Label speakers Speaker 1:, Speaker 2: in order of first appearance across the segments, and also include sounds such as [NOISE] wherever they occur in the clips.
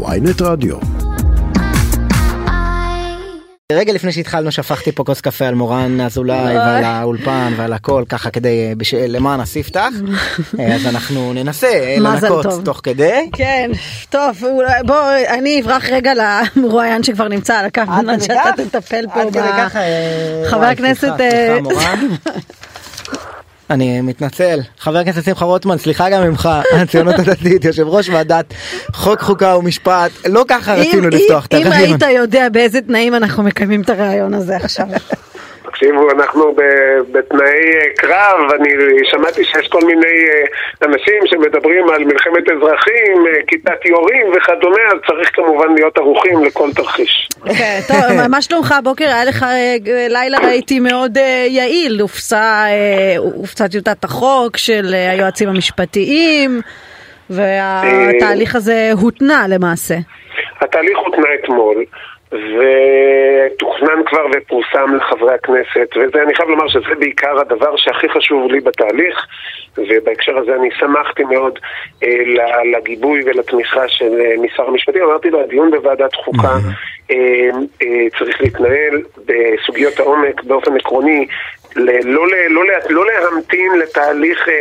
Speaker 1: ויינט רדיו.
Speaker 2: רגע לפני שהתחלנו שפכתי פה כוס קפה על מורן אזולאי ועל האולפן ועל הכל ככה כדי בשביל למען הספתח [LAUGHS] אז אנחנו ננסה
Speaker 3: מזל
Speaker 2: לנקות
Speaker 3: טוב.
Speaker 2: תוך כדי.
Speaker 3: כן, טוב, בוא, אני אברח רגע למרואיין שכבר נמצא על הקו, שאתה? תטפל פה
Speaker 2: אה,
Speaker 3: חבר הכנסת, [LAUGHS]
Speaker 2: סליחה,
Speaker 3: אה,
Speaker 2: סליחה, מורן. אני מתנצל חבר הכנסת שמחה רוטמן סליחה גם ממך [LAUGHS] הציונות הדתית יושב ראש ועדת חוק חוקה ומשפט לא ככה
Speaker 3: אם-
Speaker 2: רצינו
Speaker 3: אם-
Speaker 2: לפתוח את
Speaker 3: אם
Speaker 2: הרעיון.
Speaker 3: היית יודע באיזה תנאים אנחנו מקיימים את הרעיון הזה עכשיו.
Speaker 4: תקשיבו, אנחנו ב- בתנאי אה, קרב, אני שמעתי שיש כל מיני אה, אנשים שמדברים על מלחמת אזרחים, אה, כיתת יורים וכדומה, אז צריך כמובן להיות ערוכים לכל תרחיש.
Speaker 3: כן, טוב, [LAUGHS] מה שלומך הבוקר? היה לך לילה ראיתי מאוד יעיל, הופצה טיוטת החוק של היועצים המשפטיים והתהליך הזה הותנע למעשה.
Speaker 4: התהליך הותנע אתמול, ותוכנן כבר ופורסם לחברי הכנסת, ואני חייב לומר שזה בעיקר הדבר שהכי חשוב לי בתהליך, ובהקשר הזה אני שמחתי מאוד אה, לגיבוי ולתמיכה של אה, משר המשפטים. אמרתי לו, הדיון בוועדת חוקה אה, אה, צריך להתנהל בסוגיות העומק באופן עקרוני. לא, לא, ל- לא להמתין לתהליך אה,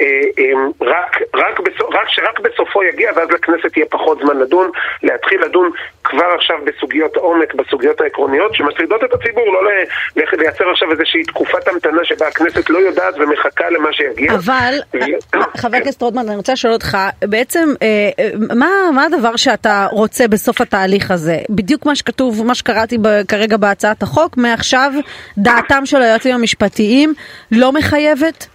Speaker 4: אה, אה, רק, רק, בסוף, רק שרק בסופו יגיע ואז לכנסת יהיה פחות זמן לדון, להתחיל לדון כבר עכשיו בסוגיות העומק, בסוגיות העקרוניות שמטרידות את הציבור, לא לייצר עכשיו איזושהי תקופת המתנה שבה הכנסת לא יודעת ומחכה למה שיגיע.
Speaker 3: אבל, [COUGHS] חבר הכנסת רוטמן, אני רוצה לשאול אותך, בעצם, אה, אה, מה, מה הדבר שאתה רוצה בסוף התהליך הזה? בדיוק מה שכתוב, מה שקראתי כרגע בהצעת החוק, מעכשיו דעתם של היועצים המשפטיים לא מחייבת?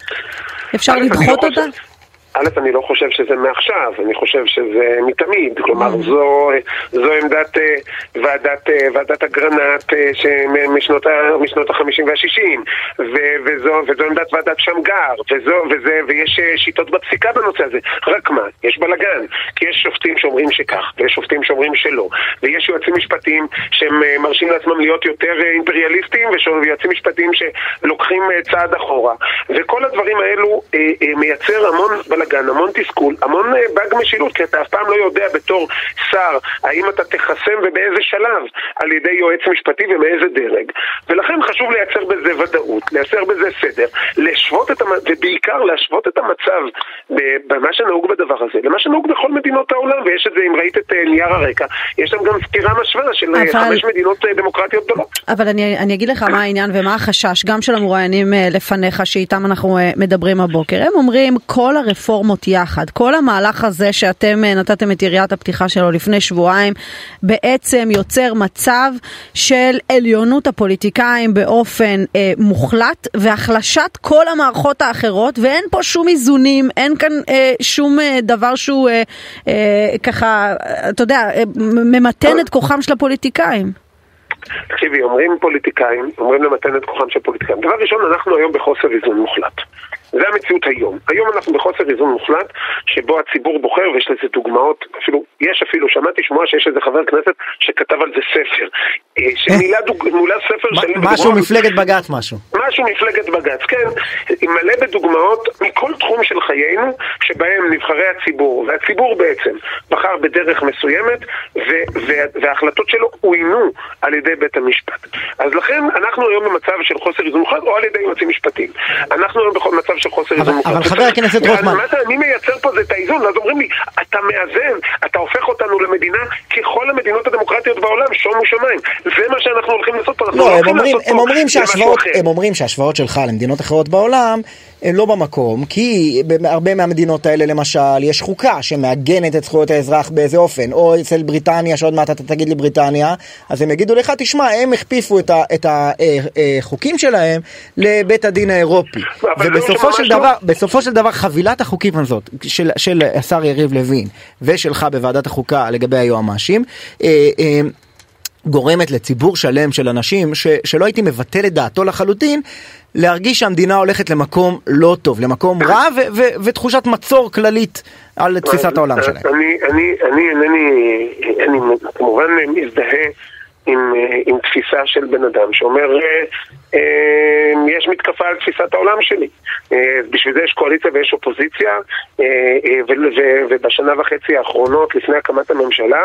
Speaker 3: אפשר לדחות
Speaker 4: לא
Speaker 3: אותה?
Speaker 4: א', אני לא חושב שזה מעכשיו, אני חושב שזה מתמיד, כלומר זו, זו עמדת אה, ועדת, אה, ועדת אגרנט אה, משנות, ה- משנות ה-50 וה-60, ו- וזו, וזו עמדת ועדת שמגר, וזו, וזה, ויש שיטות בפסיקה בנושא הזה, רק מה, יש בלאגן, כי יש שופטים שאומרים שכך, ויש שופטים שאומרים שלא, ויש יועצים משפטיים שהם מרשים לעצמם להיות יותר אימפריאליסטים, ויש יועצים משפטיים שלוקחים צעד אחורה, וכל הדברים האלו מייצר המון בלאגן, המון תסכול, המון אה, באג משילות, כי אתה אף פעם לא יודע בתור שר האם אתה תחסם ובאיזה שלב על ידי יועץ משפטי ומאיזה דרג. ולכן חשוב לייצר בזה ודאות, לייצר בזה סדר, להשוות את המצב, ובעיקר להשוות את המצב במה שנהוג בדבר הזה, למה שנהוג בכל מדינות העולם, ויש את זה, אם ראית את אה, נייר הרקע, יש שם גם סקירה משווה של אה,
Speaker 3: אבל-
Speaker 4: חמש מדינות דמוקרטיות גדולות.
Speaker 3: אבל אני, אני אגיד לך מה העניין ומה החשש, גם של המרואיינים אה, לפניך שאיתם אנחנו מדברים הבוקר. הם אומרים כל הרפורמות יחד, כל המהלך הזה שאתם אה, נתתם את יריית הפתיחה שלו לפני שבועיים, בעצם יוצר מצב של עליונות הפוליטיקאים באופן אה, מוחלט והחלשת כל המערכות האחרות ואין פה שום איזונים, אין כאן אה, שום אה, דבר שהוא אה, אה, ככה, אתה יודע, אה, ממתן את כוחם של הפוליטיקאים.
Speaker 4: תקשיבי, אומרים פוליטיקאים, אומרים למתן את כוחם של פוליטיקאים. דבר ראשון, אנחנו היום בחוסר איזון מוחלט. זה המציאות היום. היום אנחנו בחוסר איזון מוחלט, שבו הציבור בוחר, ויש לזה דוגמאות, אפילו, יש אפילו, שמעתי שמועה שיש איזה חבר כנסת שכתב על זה ספר. אה, שמילא דוג... מילא ספר של...
Speaker 2: משהו מפלגת בג"ץ משהו.
Speaker 4: משהו מפלגת בג"ץ, כן, מלא בדוגמאות מכל תחום של חיינו, שבהם נבחרי הציבור, והציבור בעצם בחר בדרך מסוימת, ו- ו- וההחלטות שלו עוינו על ידי בית המשפט. אז לכן אנחנו היום במצב של חוסר איזון מוחלט, או על ידי יועצים משפטיים. אנחנו היום בכל מצב של חוסר איזון מוחלט.
Speaker 2: אבל חבר הכנסת רוטמן-
Speaker 4: מה שאני מייצר פה זה את האיזון, ואז אומרים לי, אתה מאזן, אתה הופך אותנו למדינה ככל המדינות הדמוקרטיות בעולם, שומו שמיים. זה מה שאנחנו הולכים לעשות פה, אנחנו
Speaker 2: לא, הם
Speaker 4: הולכים לעשות פה.
Speaker 2: הם אומרים שההשוואות שלך למדינות אחרות בעולם הן לא במקום, כי בהרבה מהמדינות האלה למשל יש חוקה שמעגנת את זכויות האזרח באיזה אופן, או אצל בריטניה, שעוד מעט אתה תגיד לי בריטניה, אז הם יגידו לך, תשמע, הם הכפיפו את ה- את החוקים שלהם לבית הדין האירופי. ובסופו של
Speaker 4: לא.
Speaker 2: דבר, בסופו של דבר חבילת החוקים הזאת של, של השר יריב לוין ושלך בוועדת החוקה לגבי היועמ"שים, אה, אה, גורמת לציבור שלם של אנשים ש, שלא הייתי מבטל את דעתו לחלוטין, להרגיש שהמדינה הולכת למקום לא טוב, למקום רע ו, ו, ותחושת מצור כללית על תפיסת העולם שלהם.
Speaker 4: אני, אני, אני אינני, אני כמובן מזדהה עם, עם תפיסה של בן אדם שאומר, יש מתקפה על תפיסת העולם שלי. בשביל זה יש קואליציה ויש אופוזיציה, ובשנה וחצי האחרונות, לפני הקמת הממשלה,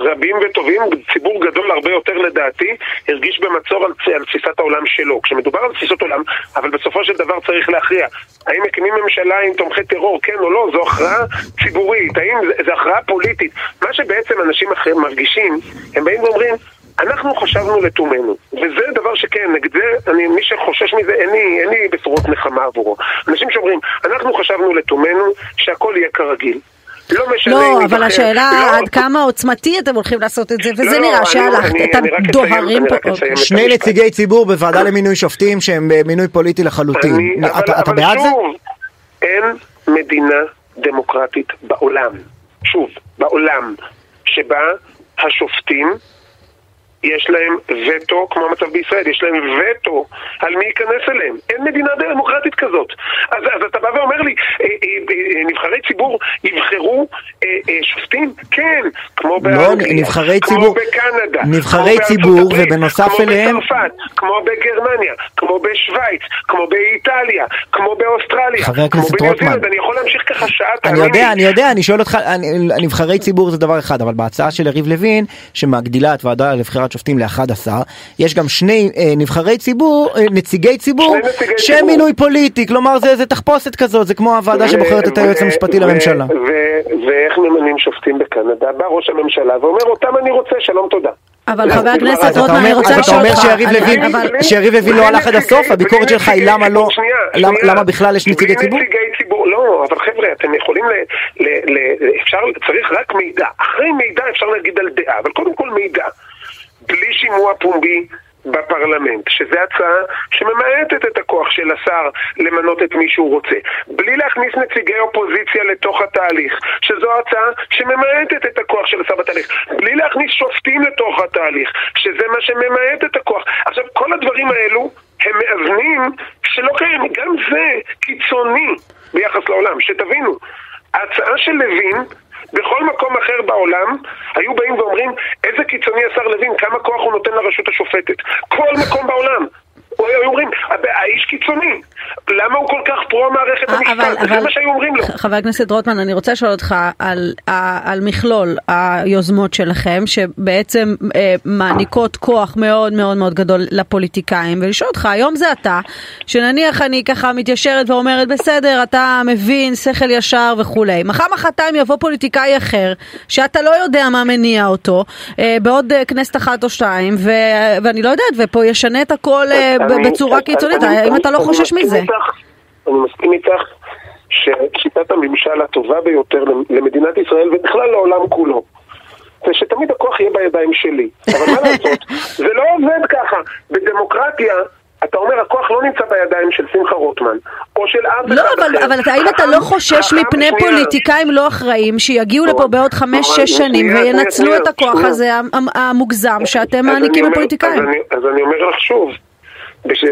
Speaker 4: רבים וטובים, ציבור גדול הרבה יותר לדעתי, הרגיש במצור על, על תפיסת העולם שלו. כשמדובר על תפיסות עולם, אבל בסופו של דבר צריך להכריע. האם מקימים ממשלה עם תומכי טרור, כן או לא, זו הכרעה ציבורית, האם זו הכרעה פוליטית. מה שבעצם אנשים מרגישים, הם באים ואומרים, אנחנו חשבנו לתומנו, וזה דבר שכן, נגד זה, אני, מי שחושש מזה, אין לי, אין לי בשורות נחמה עבורו. אנשים שאומרים, אנחנו חשבנו לתומנו שהכל יהיה כרגיל. לא משנה
Speaker 3: לא, אבל השאלה לא... עד כמה עוצמתי אתם הולכים לעשות את זה, וזה לא, נראה שהלכת, אתם דוהרים פה.
Speaker 2: שני נציגי ציבור בוועדה למינוי שופטים שהם במינוי פוליטי לחלוטין.
Speaker 4: אני, אתה, אבל, אתה אבל בעד שוב, זה? אין מדינה דמוקרטית בעולם, שוב, בעולם, שבה השופטים יש להם וטו, כמו המצב בישראל, יש להם וטו על מי ייכנס אליהם. אין מדינה דמוקרטית כזאת. אז, אז אתה בא ואומר לי, אה, אה, אה, נבחרי ציבור יבחרו אה, אה, שופטים? כן, כמו
Speaker 2: לא, באנגליה, לא, נבחרי
Speaker 4: כמו
Speaker 2: ציבור,
Speaker 4: בקנדה,
Speaker 2: נבחרי
Speaker 4: כמו
Speaker 2: ציבור,
Speaker 4: הברית,
Speaker 2: ובנוסף
Speaker 4: כמו
Speaker 2: אליהם...
Speaker 4: בצרפת, כמו בגרמניה, כמו בשוויץ, כמו באיטליה, כמו באוסטרליה,
Speaker 2: חבר הכנסת רוטמן.
Speaker 4: אני יכול להמשיך ככה שעה,
Speaker 2: אני יודע, אני יודע, אני שואל אותך, נבחרי ציבור זה דבר אחד, אבל בהצעה של יריב לוין, שמגדילה את ועדה לבחירת שופטים ל-11, יש גם שני אה, נבחרי ציבור, אה, נציגי ציבור, שהם מינוי פוליטי, כלומר זה תחפושת כזאת, זה כמו הוועדה שבוחרת את היועץ המשפטי לממשלה.
Speaker 4: ואיך ממנים שופטים בקנדה? בא ראש הממשלה ואומר, אותם אני רוצה, שלום תודה.
Speaker 3: אבל חבר הכנסת רוטמן, אני רוצה לשאול אותך.
Speaker 2: אז אתה אומר שיריב לוין לא הלך עד הסוף? הביקורת שלך היא למה לא, למה בכלל יש נציגי ציבור?
Speaker 4: לא, אבל חבר'ה, אתם יכולים ל... אפשר, צריך רק מידע. אחרי מידע אפשר להגיד על דעה, אבל קודם כל מידע. בלי שימוע פומבי בפרלמנט, שזו הצעה שממעטת את הכוח של השר למנות את מי שהוא רוצה, בלי להכניס נציגי אופוזיציה לתוך התהליך, שזו הצעה שממעטת את הכוח של השר בתהליך, בלי להכניס שופטים לתוך התהליך, שזה מה שממעט את הכוח. עכשיו, כל הדברים האלו הם מאזנים שלא קיים, גם זה קיצוני ביחס לעולם, שתבינו, ההצעה של לוין בכל מקום אחר בעולם היו באים ואומרים איזה קיצוני השר לוין, כמה כוח הוא נותן לרשות השופטת. כל מקום בעולם. היו אומרים, האיש קיצוני, למה הוא כל כך פרו מערכת המשפט? זה מה שהיו אומרים לו.
Speaker 3: חבר הכנסת רוטמן, אני רוצה לשאול אותך על, על מכלול היוזמות שלכם, שבעצם אה, מעניקות כוח מאוד מאוד מאוד גדול לפוליטיקאים, ולשאול אותך, היום זה אתה, שנניח אני ככה מתיישרת ואומרת, בסדר, אתה מבין, שכל ישר וכולי. מחר מחרתיים יבוא פוליטיקאי אחר, שאתה לא יודע מה מניע אותו, אה, בעוד אה, כנסת אחת או שתיים, ו, ואני לא יודעת, ופה ישנה את הכל אה, בצורה קיצונית, האם אתה לא חושש מזה?
Speaker 4: אני מסכים איתך ששיטת הממשל הטובה ביותר למדינת ישראל ובכלל לעולם כולו זה שתמיד הכוח יהיה בידיים שלי. אבל מה לעשות, [LAUGHS] זה לא עובד ככה. בדמוקרטיה אתה אומר, הכוח לא נמצא בידיים של שמחה רוטמן, או של אף
Speaker 3: לא, אחד אחר. אבל האם אתה לא חושש מפני. פוליטיקאים לא אחראים שיגיעו לפה בעוד חמש-שש שנים וינצלו את הכוח. הזה המוגזם שאתם מעניקים לפוליטיקאים?
Speaker 4: אז אני אומר לך שוב,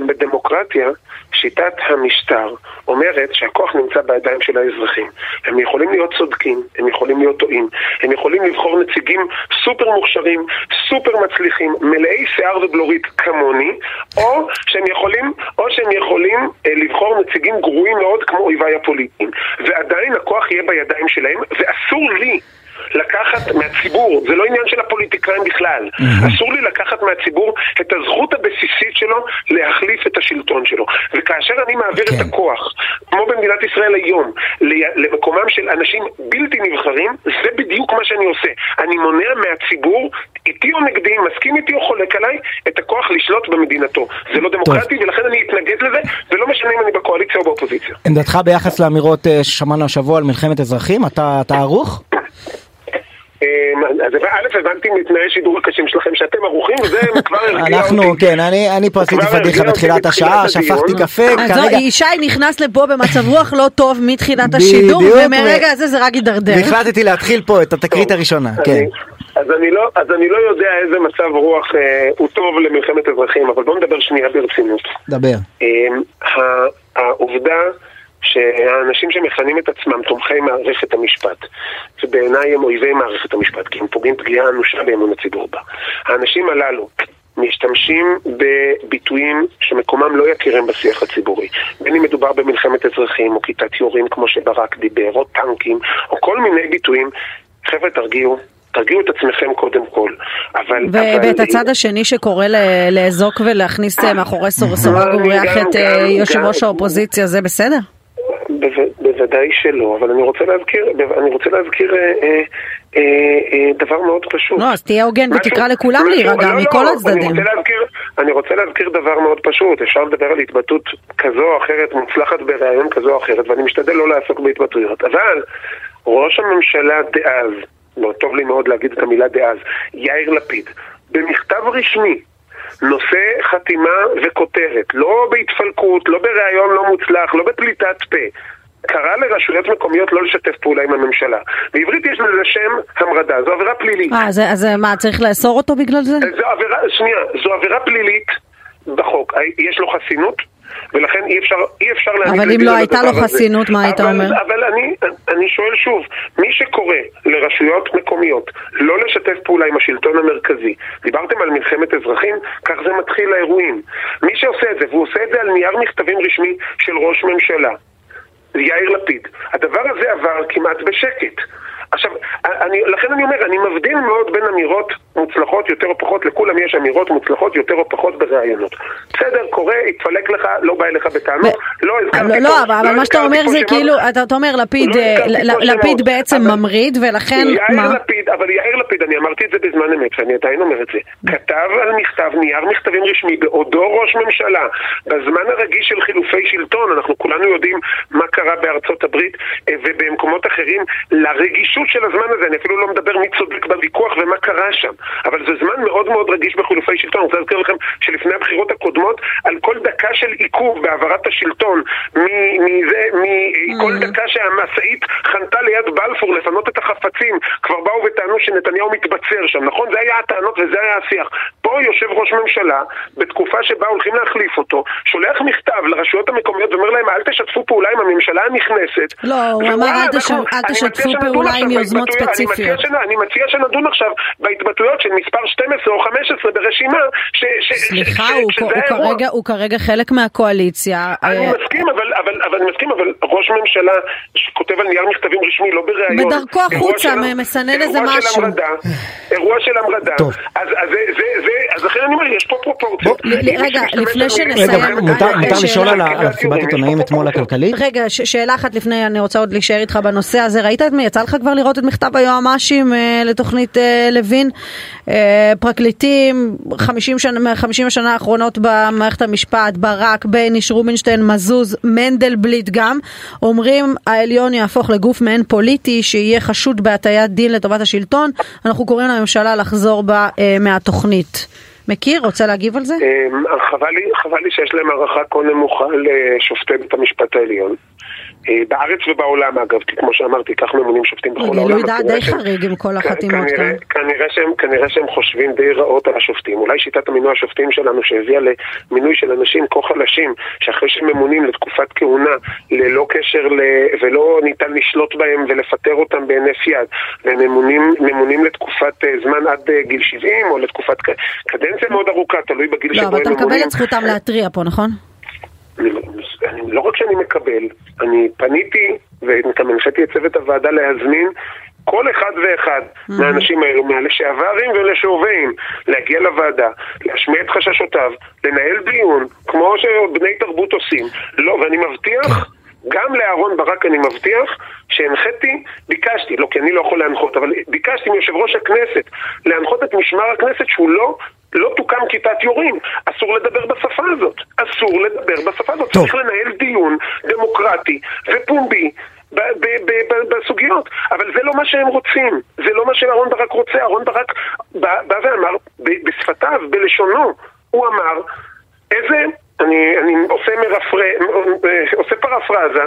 Speaker 4: בדמוקרטיה, שיטת המשטר אומרת שהכוח נמצא בידיים של האזרחים. הם יכולים להיות צודקים, הם יכולים להיות טועים, הם יכולים לבחור נציגים סופר מוכשרים, סופר מצליחים, מלאי שיער ובלורית כמוני, או שהם יכולים, או שהם יכולים אה, לבחור נציגים גרועים מאוד כמו אויביי הפוליטיים. ועדיין הכוח יהיה בידיים שלהם, ואסור לי לקחת מהציבור, זה לא עניין של הפוליטיקאים בכלל, mm-hmm. אסור לי לקחת מהציבור את הזכות הבסיסית שלו להחליף את השלטון שלו. וכאשר אני מעביר okay. את כן. הכוח, כמו במדינת ישראל היום, למקומם של אנשים בלתי נבחרים, זה בדיוק מה שאני עושה. אני מונע מהציבור, איתי או נגדי, מסכים איתי או חולק עליי, את הכוח לשלוט במדינתו. זה לא דמוקרטי, טוב. ולכן אני אתנגד לזה, ולא משנה אם אני בקואליציה או באופוזיציה.
Speaker 2: עמדתך ביחס לאמירות אה, ששמענו השבוע על מלחמת אזרחים, אתה, אתה ערוך?
Speaker 4: אמ, אז א', הבנתי מתנאי שידור הקשים שלכם שאתם ערוכים, וזה כבר [LAUGHS] הרגיע
Speaker 2: אותי. אנחנו, כן, אני פה עשיתי פדיחה בתחילת השעה, שפכתי קפה,
Speaker 3: כרגע... ישי נכנס לפה במצב רוח לא טוב מתחילת השידור, ומרגע הזה זה רק הידרדר.
Speaker 2: והחלטתי להתחיל פה את התקרית הראשונה, כן.
Speaker 4: אז אני, לא, אז אני לא יודע איזה מצב רוח אה, הוא טוב למלחמת אזרחים, אבל בואו נדבר שנייה ברצינות.
Speaker 2: דבר.
Speaker 4: אה, העובדה שהאנשים שמכנים את עצמם תומכי מערכת המשפט, ובעיניי הם אויבי מערכת המשפט, כי הם פוגעים פגיעה אנושה באמון הציבור בה. האנשים הללו משתמשים בביטויים שמקומם לא יכירם בשיח הציבורי. בין אם מדובר במלחמת אזרחים, או כיתת יורים כמו שברק דיבר, או טנקים, או כל מיני ביטויים. חבר'ה, תרגיעו, תרגיעו את עצמכם קודם כל. אבל...
Speaker 3: ו- אבל ואת הצד השני שקורא לאזוק ולהכניס אה, מאחורי סורג ובריח את אה, יושב ראש האופוזיציה, זה בסדר?
Speaker 4: בוודאי שלא, אבל אני רוצה להזכיר, אני רוצה להזכיר אה, אה, אה, אה, דבר מאוד פשוט.
Speaker 3: לא, אז תהיה הוגן ותקרא לכולם להירגע לא, מכל לא, הצדדים.
Speaker 4: אני רוצה, להזכיר, אני רוצה להזכיר דבר מאוד פשוט, אפשר לדבר על התבטאות כזו או אחרת, מוצלחת בראיון כזו או אחרת, ואני משתדל לא לעסוק בהתבטאויות, אבל ראש הממשלה דאז, לא טוב לי מאוד להגיד את המילה דאז, יאיר לפיד, במכתב רשמי נושא חתימה וכותרת, לא בהתפלקות, לא בריאיון לא מוצלח, לא בפליטת פה. קרא לרשויות מקומיות לא לשתף פעולה עם הממשלה. בעברית יש לזה שם המרדה, זו עבירה פלילית.
Speaker 3: אה, אז, אז מה, צריך לאסור אותו בגלל זה?
Speaker 4: זו עבירה, שנייה, זו עבירה פלילית בחוק. יש לו חסינות, ולכן אי אפשר, אי אפשר
Speaker 3: להעניק אבל אם לא הייתה לו חסינות, מה היית אומר?
Speaker 4: אבל אני, אני שואל שוב, מי שקורא לרשויות מקומיות לא לשתף פעולה עם השלטון המרכזי, דיברתם על מלחמת אזרחים, כך זה מתחיל האירועים. מי שעושה את זה, והוא עושה את זה על נייר מכתבים רשמי של ראש ממשלה, יאיר לפיד, הדבר הזה עבר כמעט בשקט. עכשיו, אני, לכן אני אומר, אני מבדיל מאוד בין אמירות מוצלחות יותר או פחות, לכולם יש אמירות מוצלחות יותר או פחות בראיונות. בסדר, קורה, יתפלק לך, לא בא אליך בטענות, לא הזכרתי
Speaker 3: פה. לא, אבל מה שאתה אומר זה כאילו, אתה אומר לפיד לפיד בעצם ממריד, ולכן מה?
Speaker 4: יאיר לפיד, אבל יאיר לפיד, אני אמרתי את זה בזמן אמת, ואני עדיין אומר את זה, כתב על מכתב, נייר מכתבים רשמי, בעודו ראש ממשלה, בזמן הרגיש של חילופי שלטון, אנחנו כולנו יודעים מה קרה בארצות הברית אה, ובמקומות אחרים, לרגישות של הזמן הזה, אני אפילו לא מדבר מי צודק בוויכוח ומה קרה שם. אבל זה זמן מאוד מאוד רגיש בחילופי שלטון. אני רוצה להזכיר לכם שלפני הבחירות הקודמות, על כל דקה של עיכוב בהעברת השלטון, מזה, מכל mm. דקה שהמשאית חנתה ליד בלפור לפנות את החפצים, כבר באו וטענו שנתניהו מתבצר שם, נכון? זה היה הטענות וזה היה השיח. פה יושב ראש ממשלה, בתקופה שבה הולכים להחליף אותו, שולח מכתב לרשויות המקומיות ואומר להם, אל תשתפו פעולה עם הממשלה הנכנסת.
Speaker 3: לא, הוא אמר, אל תשתפו פעולה עם יוזמות ספציפיות.
Speaker 4: אני מציע שנדון עכשיו בהתבטאויות של מספר 12 או 15 ברשימה, ש, ש,
Speaker 3: סליחה, ש, הוא, הוא, כרגע, הוא כרגע חלק מהקואליציה.
Speaker 4: אני אה, מסכים, אבל, אבל, אבל אני מסכים, אבל ראש ממשלה שכותב על נייר מכתבים רשמי, לא בראיון.
Speaker 3: בדרכו החוצה, מסנן איזה משהו.
Speaker 4: אירוע של המרדה. אז, אז, זה, זה, זה, אז לכן אני אומר, יש פה פרופורציות.
Speaker 3: רגע, לפני שנסיים...
Speaker 2: מותר לשאול על המסיבת עיתונאים אתמול הכלכלית?
Speaker 3: רגע, שאלה אחת לפני, אני רוצה עוד להישאר איתך בנושא הזה. ראית את מי? יצא לך כבר לראות את מכתב היועמ"שים אה, לתוכנית אה, לוין? אה, פרקליטים, 50 שנה, 50 השנה האחרונות במערכת המשפט, ברק, בייניש, רובינשטיין, מזוז, מנדלבליט גם, אומרים העליון יהפוך לגוף מעין פוליטי שיהיה חשוד בהטיית דין לטובת השלטון. אנחנו קוראים לממשלה לחזור בה אה, מהתוכנית. מכיר? רוצה להגיב על זה?
Speaker 4: אה, חבל לי, שיש להם הערכה כה נמוכה לשופטי בית המשפט העליון. אה, בארץ ובעולם אגב, כי כמו שאמרתי, כך ממונים שופטים בכל העולם.
Speaker 3: גילוי דעת די חריג עם כל החתימות כאן.
Speaker 4: כנראה שהם, כנראה שהם חושבים די רעות על השופטים. אולי שיטת המינוי השופטים שלנו שהביאה למינוי של אנשים כה חלשים, שאחרי שהם ממונים לתקופת כהונה, ללא קשר ל... ולא ניתן לשלוט בהם ולפטר אותם בהינף יד, והם ממונים, לתקופת אה, זמן עד אה, גיל 70 או לתקופת קדנציה מאוד ארוכה, תלוי בגיל
Speaker 3: שבו הם ממונים. לא, אבל אתה מקבל את זכותם להתריע פה, נכון?
Speaker 4: אני, אני, לא רק שאני מקבל, אני פניתי וגם הנחיתי את צוות הוועדה להזמין כל אחד ואחד mm-hmm. מהאנשים האלו, מהלשעברים ולשהווים, להגיע לוועדה, להשמיע את חששותיו, לנהל דיון, כמו שבני תרבות עושים. לא, ואני מבטיח, גם לאהרון ברק אני מבטיח, שהנחיתי, ביקשתי, לא כי אני לא יכול להנחות, אבל ביקשתי מיושב ראש הכנסת להנחות את משמר הכנסת שהוא לא לא תוקם כיתת יורים. אסור לדבר בשפה הזאת. אסור לדבר בשפה הזאת. טוב. צריך לנהל דיון דמוקרטי ופומבי בסוגיות. אבל זה לא מה שהם רוצים. זה לא מה שאהרן ברק רוצה. אהרן ברק בא ואמר בשפתיו, בלשונו, הוא אמר, איזה, אני, אני עושה, מרפר, עושה פרפרזה,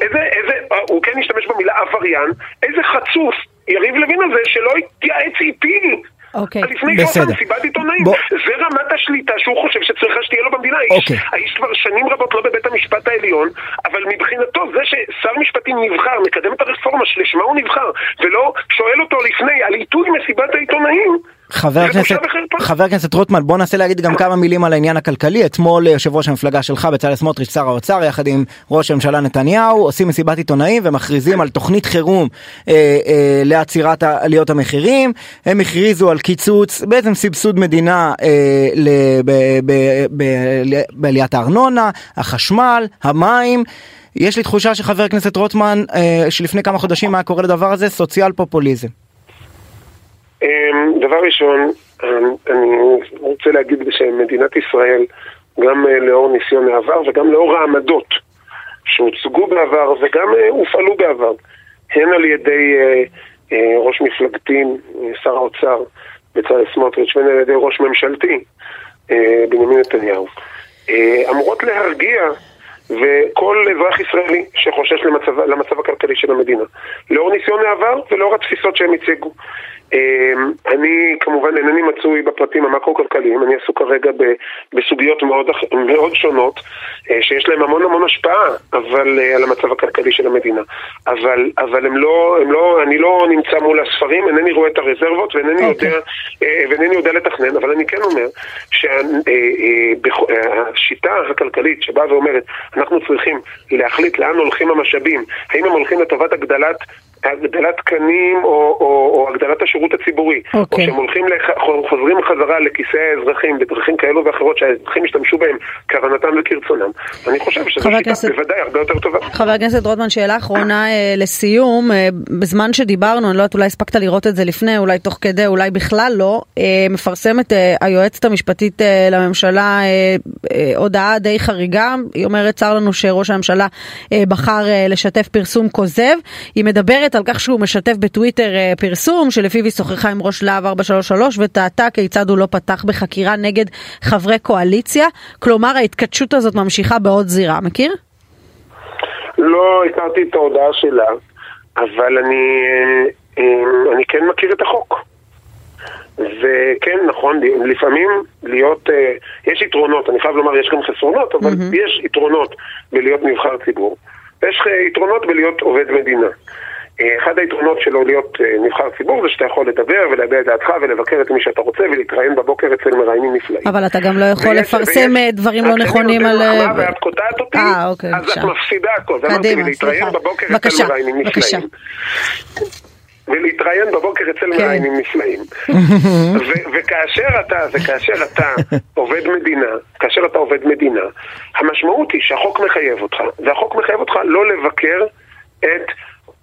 Speaker 4: איזה, איזה, הוא כן השתמש במילה עבריין, איזה חצוף יריב לוין הזה שלא התייעץ איתי
Speaker 3: אוקיי.
Speaker 4: לפני בסדר. מסיבת עיתונאים. בוא... זה רמת השליטה שהוא חושב שצריכה שתהיה לו במדינה. אוקיי. האיש, האיש כבר שנים רבות לא בבית המשפט העליון, אבל מבחינתו זה ששר משפטים נבחר, מקדם את הרפורמה שלשמה הוא נבחר, ולא שואל אותו לפני על עיתוי מסיבת העיתונאים,
Speaker 2: חבר הכנסת. חבר הכנסת רוטמן בוא ננסה להגיד גם כמה מילים על העניין הכלכלי אתמול יושב ראש המפלגה שלך בצלאל סמוטריץ' שר האוצר יחד עם ראש הממשלה נתניהו עושים מסיבת עיתונאים ומכריזים על תוכנית חירום אה, אה, לעצירת עליות המחירים הם הכריזו על קיצוץ בעצם סבסוד מדינה אה, בעליית הארנונה החשמל המים. יש לי תחושה שחבר הכנסת רוטמן אה, שלפני כמה חודשים היה קורא לדבר הזה סוציאל פופוליזם.
Speaker 4: אמ, דבר ראשון, אמ, אני רוצה להגיד שמדינת ישראל, גם אה, לאור ניסיון העבר וגם לאור העמדות שהוצגו בעבר וגם אה, הופעלו בעבר, הן על ידי אה, ראש מפלגתי, שר האוצר בצלאל סמוטריץ', והן על ידי ראש ממשלתי, בנימין נתניהו, אמורות להרגיע וכל אזרח ישראלי שחושש למצב, למצב הכלכלי של המדינה, לאור ניסיון העבר ולאור התפיסות שהם הציגו. אמ, אני כמובן אינני מצוי בפרטים המקרו-כלכליים, אני עסוק כרגע בסוגיות מאוד, מאוד שונות, אה, שיש להן המון המון השפעה אבל, אה, על המצב הכלכלי של המדינה. אבל, אבל הם לא, הם לא, אני לא נמצא מול הספרים, אינני רואה את הרזרבות ואינני
Speaker 3: אוקיי.
Speaker 4: יודע, אה, ואינני יודע לתכנן, אבל אני כן אומר שהשיטה הכלכלית שבאה ואומרת, אנחנו צריכים להחליט לאן הולכים המשאבים, האם הם הולכים לטובת הגדלת הגדלת תקנים או, או, או הגדלת השירות הציבורי, או
Speaker 3: אוקיי.
Speaker 4: שהם הולכים, לח, חוזרים חזרה לכיסי האזרחים בדרכים כאלו ואחרות שהאזרחים ישתמשו בהם כוונתם וכרצונם. אני חושב שזו שיטה
Speaker 3: הכנסת-
Speaker 4: בוודאי הרבה יותר טובה.
Speaker 3: חבר הכנסת רוטמן, שאלה אחרונה אה, לסיום. אה, בזמן שדיברנו, אני לא יודעת, אולי הספקת לראות את זה לפני, אולי תוך כדי, אולי בכלל לא, אה, מפרסמת היועצת המשפטית לממשלה הודעה די חריגה. היא אומרת, צר לנו שראש הממשלה בחר לשתף פרסום כוזב. היא מדברת על כך שהוא משתף בטוויטר אה, פרסום שלפיו היא שוחחה עם ראש להב 433 וטעתה כיצד הוא לא פתח בחקירה נגד חברי קואליציה. כלומר, ההתכתשות הזאת ממשיכה בעוד זירה. מכיר?
Speaker 4: לא הכרתי את ההודעה שלה, אבל אני, אה, אה, אני כן מכיר את החוק. וכן, נכון, לפעמים להיות, יש יתרונות, אני חייב לומר, יש גם חסרונות, אבל
Speaker 3: מהמם.
Speaker 4: יש יתרונות בלהיות נבחר ציבור, אה, יתרונות בלהיות עובד מדינה. אחד היתרונות שלו להיות אה, נבחר ציבור זה שאתה יכול לדבר ולהביע את דעתך ולבקר את מי שאתה רוצה ולהתראיין בבוקר אצל מראיינים נפלאים.
Speaker 3: אבל אתה גם לא יכול לפרסם אה, דברים לא נכונים על... אה,
Speaker 4: ואת קוטעת אותי,
Speaker 3: אוקיי,
Speaker 4: אז. את מפסידה הכל.
Speaker 3: קדימה, סליחה. בבקשה.
Speaker 4: ולהתראיין בבוקר אצל
Speaker 3: כן.
Speaker 4: מראיינים נפלאים. [LAUGHS] ו- וכאשר אתה, וכאשר אתה עובד מדינה, כאשר אתה עובד מדינה, המשמעות היא שהחוק מחייב אותך, והחוק מחייב אותך לא לבקר את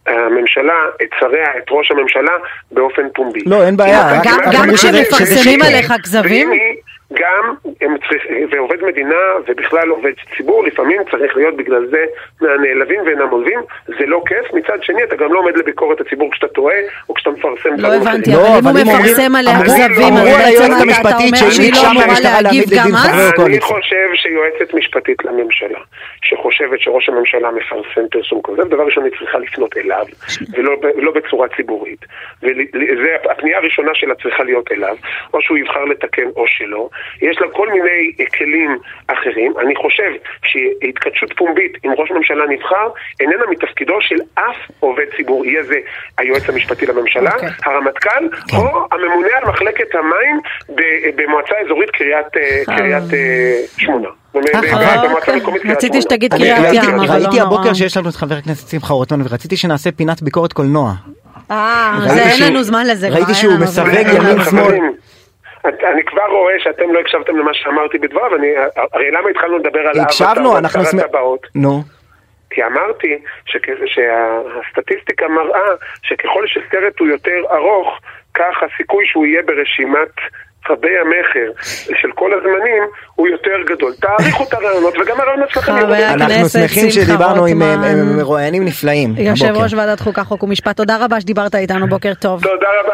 Speaker 4: הממשלה, את שריה, את ראש הממשלה, באופן פומבי.
Speaker 2: לא, אין בעיה,
Speaker 4: אם
Speaker 3: גם- כשמפרסמים עליך כזבים?
Speaker 4: גם הם צריך, ועובד מדינה ובכלל עובד ציבור לפעמים צריך להיות בגלל זה מהנעלבים ואינם עולבים זה לא כיף, מצד שני אתה גם לא עומד לביקורת הציבור כשאתה טועה או כשאתה מפרסם
Speaker 3: לא הבנתי,
Speaker 2: לא,
Speaker 3: אבל אם
Speaker 2: אבל
Speaker 3: הוא מפרסם עליה כזבים,
Speaker 4: אמרו
Speaker 3: אתה-
Speaker 2: המשפטית
Speaker 3: אומר
Speaker 2: שהיא
Speaker 3: לא אמורה להגיב גם אז?
Speaker 4: אני. חושב שיועצת משפטית לממשלה, שחושבת שראש הממשלה מפרסם פרסום כזה, דבר ראשון היא צריכה לפנות אליו, ולא לא בצורה ציבורית. והפנייה הראשונה שלה צריכה להיות אליו, או שהוא יבחר לתקן או שלא. יש לה כל מיני כלים אחרים. אני חושב שהתכתשות פומבית עם ראש ממשלה נבחר, איננה מתפקידו של אף עובד ציבור. יהיה זה היועץ המשפטי לממשלה,
Speaker 3: אוקיי.
Speaker 4: הרמטכ"ל, או הממונה על מחלקת המים ב- במועצה אזורית קריית קריית, שמונה.
Speaker 3: רציתי. שתגיד קריית
Speaker 2: ראיתי-
Speaker 3: ים, אבל לא
Speaker 2: ראיתי
Speaker 3: נורא.
Speaker 2: הבוקר שיש לנו את חבר הכנסת שמחה רוטמן ורציתי שנעשה פינת ביקורת קולנוע.
Speaker 3: אה,
Speaker 2: ראיתי
Speaker 3: זה אין לנו זמן לזה.
Speaker 2: ראיתי שהוא. מסווג ימין. שמאל.
Speaker 4: אני כבר רואה שאתם לא הקשבתם למה שאמרתי בדבריו, אני- הרי למה התחלנו לדבר על
Speaker 2: הקשבנו, אנחנו... נו.
Speaker 4: כי אמרתי שכ- שהסטטיסטיקה מראה שככל שסרט הוא יותר ארוך, כך הסיכוי שהוא יהיה ברשימת רבי המכר של כל הזמנים הוא יותר גדול. תעריכו את הרעיונות, וגם הרעיונות שלכם יהיו.
Speaker 2: אנחנו שמחים שדיברנו עם מרואיינים נפלאים.
Speaker 3: יושב. ראש ועדת חוקה חוק ומשפט, תודה רבה שדיברת איתנו, בוקר טוב.
Speaker 4: תודה רבה.